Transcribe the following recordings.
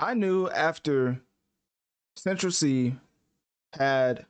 I knew after Central Cee had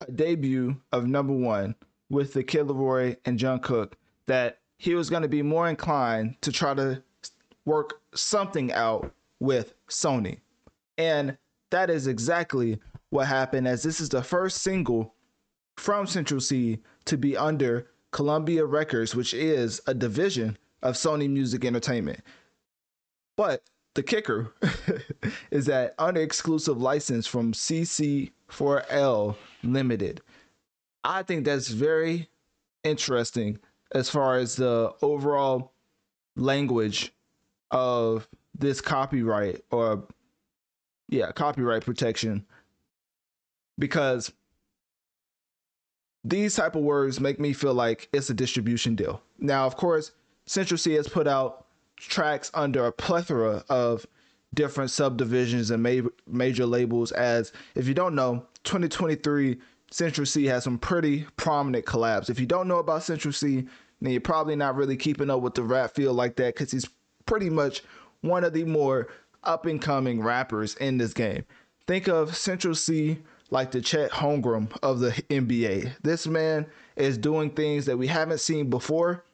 a debut of number one with the Kid Laroi and Jungkook that he was going to be more inclined to try to work something out with Sony. And that is exactly what happened, as this is the first single from Central Cee to be under Columbia Records, which is a division of Sony Music Entertainment. But the kicker is that under exclusive license from CC4L Limited. I think that's very interesting as far as the overall language of this copyright or yeah, copyright protection because these type of words make me feel like it's a distribution deal. Now, of course, Central Cee has put out tracks under a plethora of different subdivisions and ma- major labels as if you don't know 2023 Central Cee has some pretty prominent collabs. If you don't know about Central Cee, then you're probably not really keeping up with the rap field like that because he's pretty much one of the more up and coming rappers in this game. Think of Central Cee like the Chet Holmgren of the NBA. This man is doing things that we haven't seen before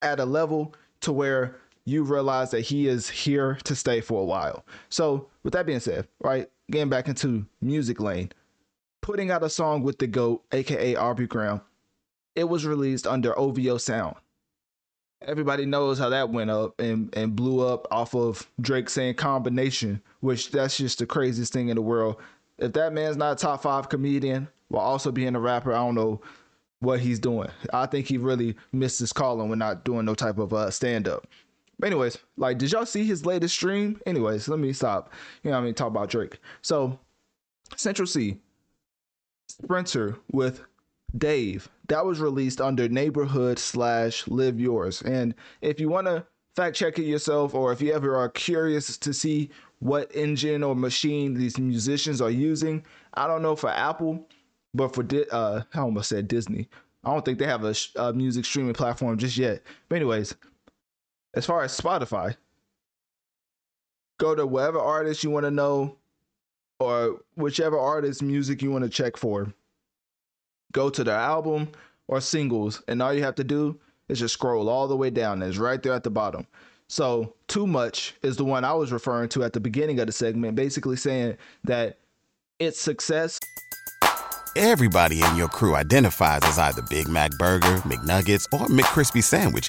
at a level to where you realize that he is here to stay for a while. So, with that being said, right, getting back into music lane, putting out a song with the GOAT, aka Aubrey Graham, it was released under OVO Sound. Everybody knows how that went up and, and blew up off of Drake saying combination, which that's just the craziest thing in the world. If that man's not a top five comedian while also being a rapper, I don't know what he's doing. I think he really missed his calling when not doing no type of uh, stand up. Anyways, like, did y'all see his latest stream? Anyways, let me stop. You know I mean? Talk about Drake. So, Central Cee, Sprinter with Dave. That was released under Neighborhood slash Live Yours. And if you want to fact check it yourself, or if you ever are curious to see what engine or machine these musicians are using, I don't know for Apple, but for Di- uh, I almost said Disney. I don't think they have a, sh- a music streaming platform just yet. But anyways, as far as Spotify, go to whatever artist you want to know or whichever artist music you want to check for. Go to their album or singles, and all you have to do is just scroll all the way down. It's right there at the bottom. So, Too Much is the one I was referring to at the beginning of the segment, basically saying that its success. Everybody in your crew identifies as either Big Mac Burger, McNuggets, or McCrispy Sandwich.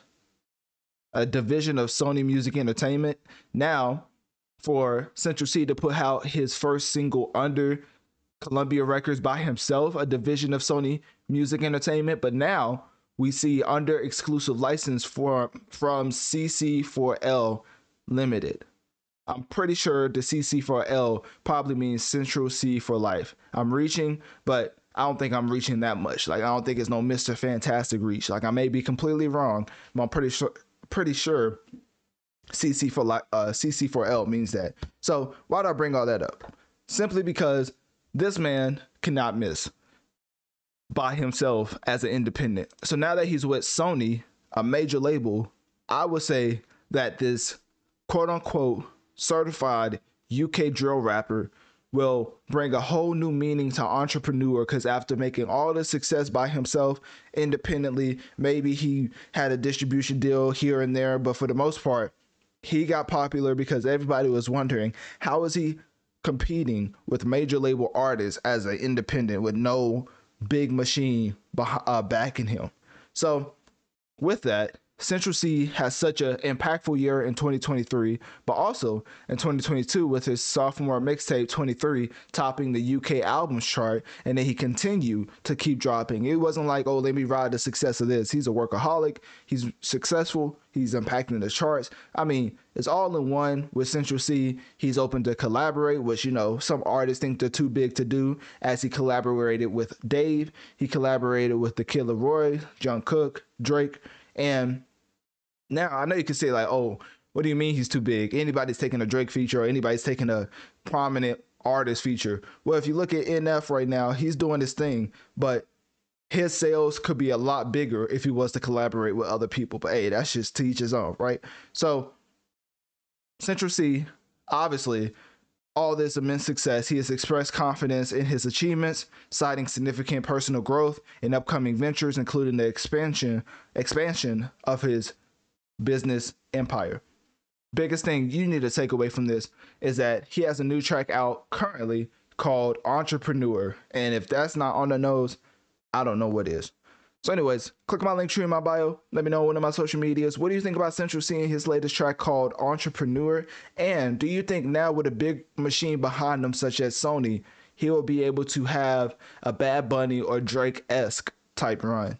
a division of Sony Music Entertainment. Now, for Central Cee to put out his first single under Columbia Records by himself, a division of Sony Music Entertainment, but now we see under exclusive license for from CC4L Limited. I'm pretty sure the CC4L probably means Central Cee for life. I'm reaching, but I don't think I'm reaching that much. Like I don't think it's no Mr. Fantastic reach. Like I may be completely wrong, but I'm pretty sure pretty sure CC for uh, CC4L means that. So why do I bring all that up? Simply because this man cannot miss by himself as an independent. So now that he's with Sony, a major label, I would say that this quote unquote certified UK drill rapper will bring a whole new meaning to entrepreneur because after making all the success by himself independently, maybe he had a distribution deal here and there, but for the most part, he got popular because everybody was wondering how is he competing with major label artists as an independent with no big machine uh, backing him. So, with that, Central Cee has such an impactful year in 2023, but also in 2022 with his sophomore mixtape 23 topping the UK albums chart, and then he continued to keep dropping. It wasn't like, oh, let me ride the success of this. He's a workaholic. He's successful. He's impacting the charts. I mean, it's all in one with Central Cee. He's open to collaborate, which you know some artists think they're too big to do. As he collaborated with Dave, he collaborated with the Kid LAROI, Jungkook, Drake, and now I know you can say like, oh, what do you mean he's too big? Anybody's taking a Drake feature or anybody's taking a prominent artist feature. Well, if you look at NF right now, he's doing this thing, but his sales could be a lot bigger if he was to collaborate with other people. But hey, that's just teach his own, right? So Central Cee, obviously, all this immense success, he has expressed confidence in his achievements, citing significant personal growth in upcoming ventures, including the expansion expansion of his business empire. Biggest thing you need to take away from this is that he has a new track out currently called Entrapreneur. And if that's not on the nose, I don't know what is. So, anyways, click my link tree in my bio. Let me know one of my social medias. What do you think about Central seeing his latest track called Entrapreneur? And do you think now with a big machine behind him, such as Sony, he will be able to have a Bad Bunny or Drake esque type run?